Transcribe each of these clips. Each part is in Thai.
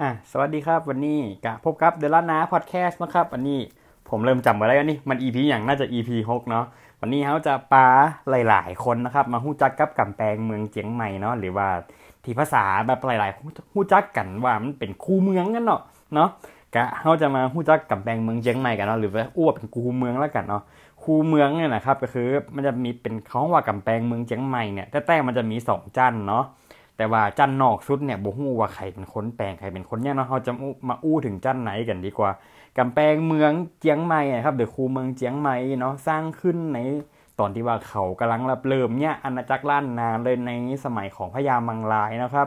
อะสวัสดีครับวันนี้กะพบกับเดลานาพอดแคสต์นะครับวันนี้ผมเริ่มจำมาได้แล้วนี่มัน EP อย่างน่าจะ EP 6เนาะวันนี้เขาจะปาหลาย ๆ คนนะครับมาหู้จักกับกำแพงเมืองเจียงใหม่เนาะหรือว่าที่ภาษาแบบหลายๆหู้จักกันว่ามันเป็นคูเมืองกันเนาะเนาะกะเขาจะมาหู้จักกำแพงเมืองเจียงใหม่กันเนาะหรือว่าอ้วเป็นคูเมืองแล้วกันเนาะคูเมืองเนี่ยนะครับก็คือมันจะมีเป็นเขาว่ากำแพงเมืองเจียงใหม่เนี่ยแต่แต่มันจะมีสองจันเนาะ แต่ว่าจันนอกสุดเนี่ยบ่ฮู้ว่าใครเป็นคนแปลงใครเป็นคนเนี่ยเนาะเราจะมาอู้ถึงจันไหนกันดีกว่ากำแพงเมืองเจียงใหม่ครับเดอะคูเมืองเจียงใหม่เนาะสร้างขึ้นในตอนที่ว่าเขากำลังรับเริ่มเนี่ยอาณาจักรล้านนาเลยในสมัยของพญามังลายนะครับ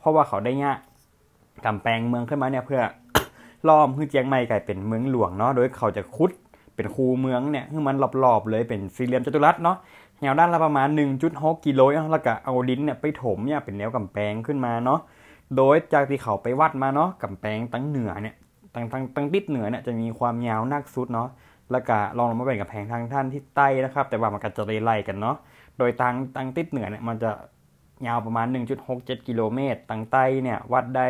เพราะว่าเขาได้เนี่ยกำแพงเมืองขึ้นมาเนี่ยเพื่อล้อมคือเจียงใหม่กลายเป็นเมืองหลวงเนาะโดยเขาจะคุด เป็นคูเมืองเนี่ยคือมันรอบๆเลยเป็นสี่เหลี่ยมจัตุรัสเนาะแนวด้านละประมาณ 1.6กิโลแล้วก็เอาดินเนี่ยไปถมเนี่ยเป็นแนวกำแพงขึ้นมาเนาะโดยจากที่เขาไปวัดมาเนาะกำแพงตั้งเหนือเนี่ยตั้งตั้งตั้งติดเหนือเนี่ยจะมีความยาวนักสุดเนาะแล้วก็ลองลงมาเป็นกำแพงทางท่านที่ใต้นะครับ แต่ว่ามันก็จะไล่กันเนาะโดยทางตั้งติดเหนือเนี่ยมันจะยาวประมาณ 1.67 กิโลเมตรตั้งใต้เนี่ยวัดได้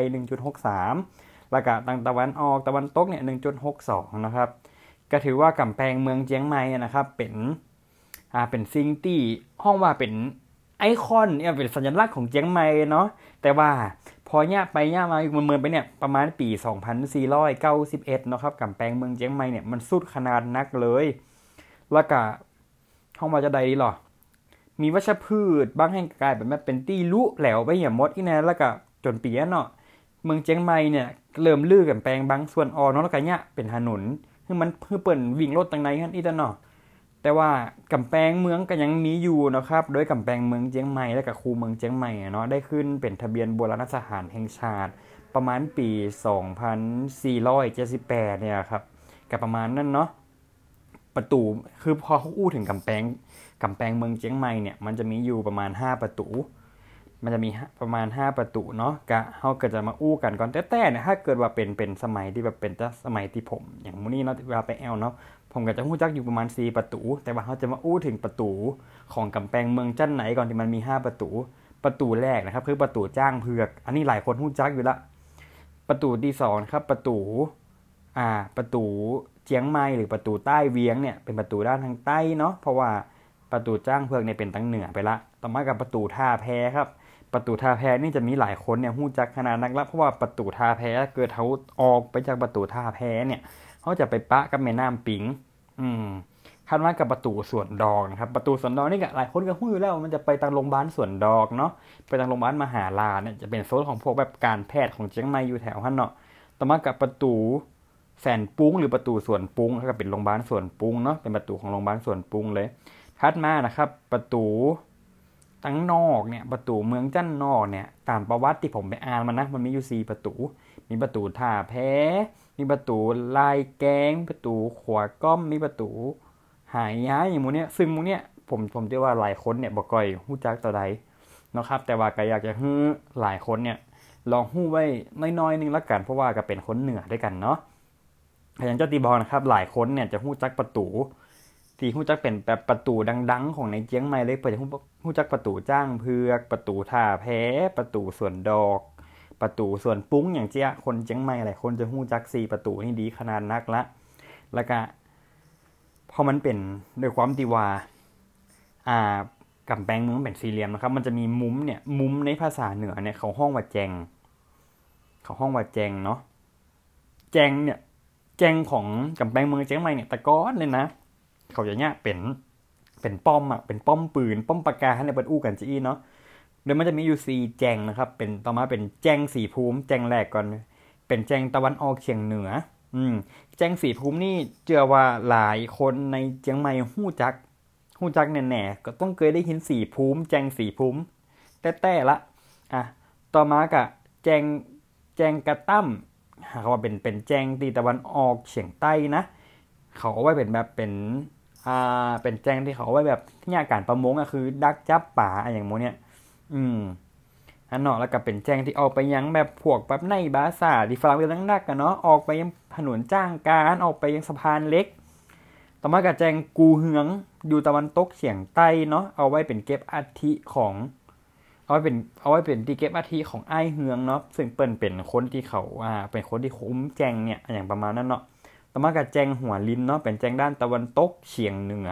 1.63 แล้วก็ตั้งตะวันออกตะวันตกเนี่ย 1.62 นะครับ ก็ถือว่ากำแพงเมืองเจียงใหม่นะครับ เป็นอ่าเป็นซิงตี้ห้องว่าเป็นไอคอนเนี่ยเป็นสัญลักษณ์ของเจียงใหม่เนาะแต่ว่าพอเนี่ยไปเนี่ยมาอีกเมืองไปเนี่ยประมาณปี 2491เนาะครับกำแพงเมืองเจียงใหม่เนี่ยมันสุดขนาดนักเลย แล้วก็ห้องว่าจะใดดีหรอมีวัชพืชบางแห่งกลายเป็นแบบเป็นตี้ลุแหลวไปอย่างมดอีนะแล้วก็จนปีนเนาะเมืองเจียงใหม่เนี่ยเริ่มลื้อกำแพงบางส่วนออกเนาะแล้วก็เนี่ยเป็นถนน คือมันเพื่อเปิดวิ่งรถตังในกันอีตเนาะแต่ว่ากำแพงเมืองก็ยังมีอยู่นะครับ โดยกำแพงเมืองเจียงใหม่และกับคูเมืองเจียงใหม่เนาะได้ขึ้นเป็นทะเบียนโบราณสถานแห่งชาติ ประมาณปี 2478 เนี่ยครับกับประมาณนั้นเนาะประตูคือพอเขาอู้ถึงกำแพงกำแพงเมืองเจียงใหม่เนี่ยมันจะมีอยู่ประมาณ 5 ประตู มันจะมีประมาณ 5 ประตูเนาะกะเขาก็จะมาอู้กันก่อนแต่แต่เนี่ยถ้าเกิดว่าเป็นเป็นสมัยที่แบบเป็นสมัยที่ผม อย่างมูนี่เนาะเวลาไปแอลเนาะผมก็จะหู้จักอยู่ประมาณ 4 ประตู แต่ว่าเขาจะมาอู้ถึงประตูของกำแพงเมืองจันไหนก่อนที่มันมี 5 ประตู ประตูแรกนะครับ คือประตูจ้างเผือก อันนี้หลายคนหู้จักอยู่ละ ประตูที่สองครับ ประตูอ่าประตูเจียงไม้หรือประตูใต้เวียงเนี่ยเป็นประตูด้านทางใต้เนาะเพราะว่าประตูจ้างเผือกเนี่ยเป็นตั้งเหนือไปละ ต่อมากับประตูท่าแพครับ ประตูท่าแพนี่จะมีหลายคนเนี่ยหู้จักขนาดนักละเพราะว่าประตูท่าแพเกิดเขาออกไปจากประตูท่าแพเนี่ยเขาจะไปปะกับแม่น้ำปิง อืมคาดว่ากับประตูสวนดอกนะครับ ประตูสวนดอกนี่ก็หลายคนก็หู้อยู่แล้วมันจะไปทางโรงพยาบาลสวนดอกเนาะไปทางโรงพยาบาลมหาลาเนี่ยจะเป็นโซนของพวกแบบการแพทย์ของเชียงใหม่อยู่แถวฮั่นเนาะต่อมากับประตูแสนปุ้งหรือประตูสวนปุ้งก็เป็นโรงพยาบาลสวนปุ้งเนาะเป็นประตูของโรงพยาบาลสวนปุ้งเลยถัดมานะครับ ประตู ตั้งนอกเนี่ยประตูเมืองจันนอกเนี่ยตามประวัติที่ผมไปอ่านมานะมันมีอยู่4ประตู มีประตูท่าแพมีประตูลายแกง ประตูขวาก้อมมีประตู หายย้ายอย่างมูเนี้ยซึ่งมูเนี้ยผมผมเชื่อว่าหลายคนเนี่ยบอกก่อยหู้จักต่อใดนะครับ แต่ว่าก็อยากจะให้หลายคนเนี่ยลองหู้ไว้น้อยๆนึงละกันเพราะว่าก็เป็นคนเหนือด้วยกันเนาะอย่างเจ้าตีบอลนะครับ หลายคนเนี่ยจะหู้จักประตู ที่หู้จักเป็นแบบประตูดัง ๆ ของในเจียงใหม่เลยเปิดจะหู้จักประตูจ้างเพือกประตูท่าแพประตูสวนดอก ประตูส่วนปุ้งอย่างเจ้าคนเจียงใหม่หลายคนจะหู้จักสี่ประตูนี่ดีขนาดนักละ แล้วก็พอมันเป็นด้วยความตีว่าอ่ากำแพงเมืองเป็นสี่เหลี่ยมนะครับ มันจะมีมุมเนี่ย มุมในภาษาเหนือเนี่ยเขาห้องว่าแจง เขาห้องว่าแจงเนาะแจงเนี่ย แจงของกำแพงเมืองเจียงใหม่เนี่ยตะก้อนเลยนะ เขาจะเนี่ยเป็นเป็นป้อมอะเป็นป้อมปืน ป้อมปากกาให้ในเปิดอู้กันจีเนาะโดยมันจะมีอยู่สี่แจงนะครับ เป็นต่อมาเป็นแจงสีภูมิ แจงแรกก่อน เป็นแจงตะวันออกเฉียงเหนือ อืมแจงสีภูมินี่เชื่อว่าหลายคนในเจียงใหม่หู้จักหู้จักแน่ๆก็ต้องเคยได้เห็นสีภูมิ แจงสีภูมิ แต่แต่ละอะต่อมากะแจงแจงกระตั้มหากว่าเป็นเป็นแจงตีตะวันออกเฉียงใต้นะ เขาเอาไว้เป็นแบบเป็น อ่าเป็นแจ้งที่เขาเอาไว้แบบที่อาการประมงอะคือ ดักจับป่าอย่างโมเนี่ย อืมอันเนาะแล้วก็เป็นแจ้งที่ออกไปยังแบบพวกแบบในบาซาที่ฝรั่งเรียกนักกันเนาะออกไปยังถนนจ้างการออกไปยังสะพานเล็ก ต่อมากับแจงกูเหืองอยู่ตะวันตกเฉียงใต้เนาะเอาไว้เป็นเก็บอัฐิของเอาไว้เป็นเอาไว้เป็นที่เก็บอาทิของไอ้เฮืองเนาะซึ่งเปิ้นเป็นคนที่เขาอ่าเป็นคนที่คุ้มแจงเนี่ยอย่างประมาณนั้นเนาะ ต่อมากับแจงหัวลินเนาะเป็นแจงด้านตะวันตกเฉียงเหนือ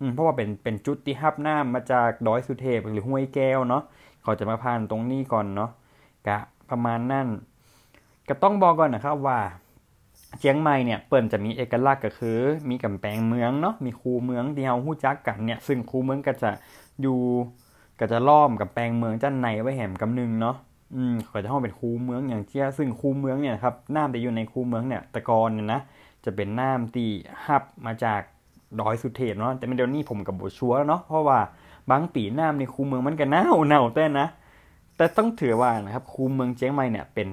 อืมเพราะว่าเป็นเป็นจุดที่ฮับน้ามาจากดอยสุเทพหรือห้วยแก้วเนาะเขาจะมาผ่านตรงนี้ก่อนเนาะกะประมาณนั้นก็ต้องบอกก่อนนะครับว่าเชียงใหม่เนี่ยเปิ่นจะมีเอกลักษณ์ก็คือ มีกำแพงเมืองเนาะมีคูเมืองที่เฮาฮู้จักกันเนี่ยซึ่งคูเมืองก็จะอยู่ก็จะล้อมกับแปลงเมืองจ้านในไว้แหมกำนึงเนาะอืมเขาจะห้องเป็นคูเมืองอย่างเชี่ยซึ่งคูเมืองเนี่ยครับน้ำที่อยู่ในคูเมืองเนี่ยตะกอนเนี่ยนะ จะเป็นน้ำที่ฮับมาจากดอยสุเทพเนาะแต่เดี๋ยวนี้ผมกับโบชัวเนาะเพราะว่าบางปีน้ำในคูเมืองมันก็หนาวหนาวแต่นะ แต่ต้องถือว่านะครับคูเมืองเชียงใหม่เนี่ยเป็น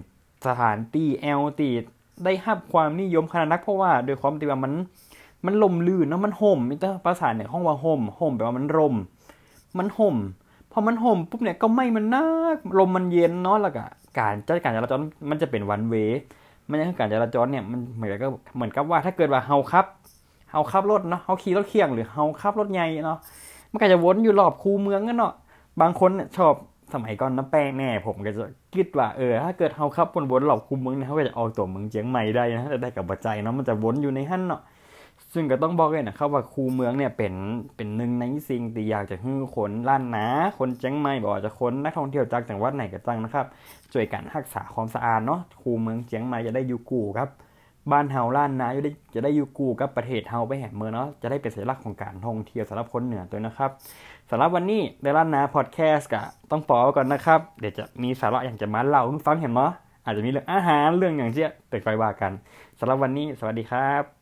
สถานที่แอลตีได้ฮับความนิยมขนาดนัก เพราะว่าโดยความที่ว่ามันมันลมลื่นเนาะมันห่มมิตรภาษาเนี่ยห้องว่าห่มห่มแปลว่ามันร่ม มันห่มพอมันห่มปุ๊บเนี่ยก็ไม่มันนักลมมันเย็นเนาะแล้วก็การจัดการจราจรมันจะเป็นวันเว มันยังการจราจรเนี่ยมันเหมือนกับเหมือนกับว่าถ้าเกิดว่าเฮาขับเฮาขับรถเนาะเฮาขี่รถเคียงหรือเฮาขับรถใหญ่เนาะมันก็จะวนอยู่รอบคูเมืองกันเนาะบางคนเนี่ยชอบสมัยก่อนน้ำแป้งแน่ผมก็จะคิดว่าเออถ้าเกิดเฮาขับวนๆรอบคูเมืองเนี่ยเขาก็จะออกตัวเมืองเจียงใหม่ได้นะแต่ได้กับปัจจัยเนาะมันจะวนอยู่ในหั่นเนาะ ซึ่งก็ต้องบอกเลยนะครับว่าคูเมืองเนี่ยเป็นเป็นหนึ่งในสิ่งที่อยากจะให้คนล้านนาคนเจียงใหม่บอกว่าจะคนนักท่องเที่ยวจากจังหวัดไหนก็จังนะครับช่วยกันรักษาความสะอาดเนาะคูเมืองเจียงใหม่จะได้อยู่กู่ครับบ้านเฮาล้านนาจะได้จะได้อยู่กู่กับประเทศเฮาไปแห่เมืองเนาะจะได้เป็นสัญลักษณ์ของการท่องเที่ยวสำหรับคนเหนือตัวนะครับสำหรับวันนี้ในล้านนาพอดแคสต์ก็ต้องปอก่อนนะครับเดี๋ยวจะมีสาระอย่างจะมาเล่าให้ฟังเห็นเนาะอาจจะมีเรื่องอาหารเรื่องอย่างเช่นเปิดไฟว่ากันสำหรับวันนี้สวัสดีครับ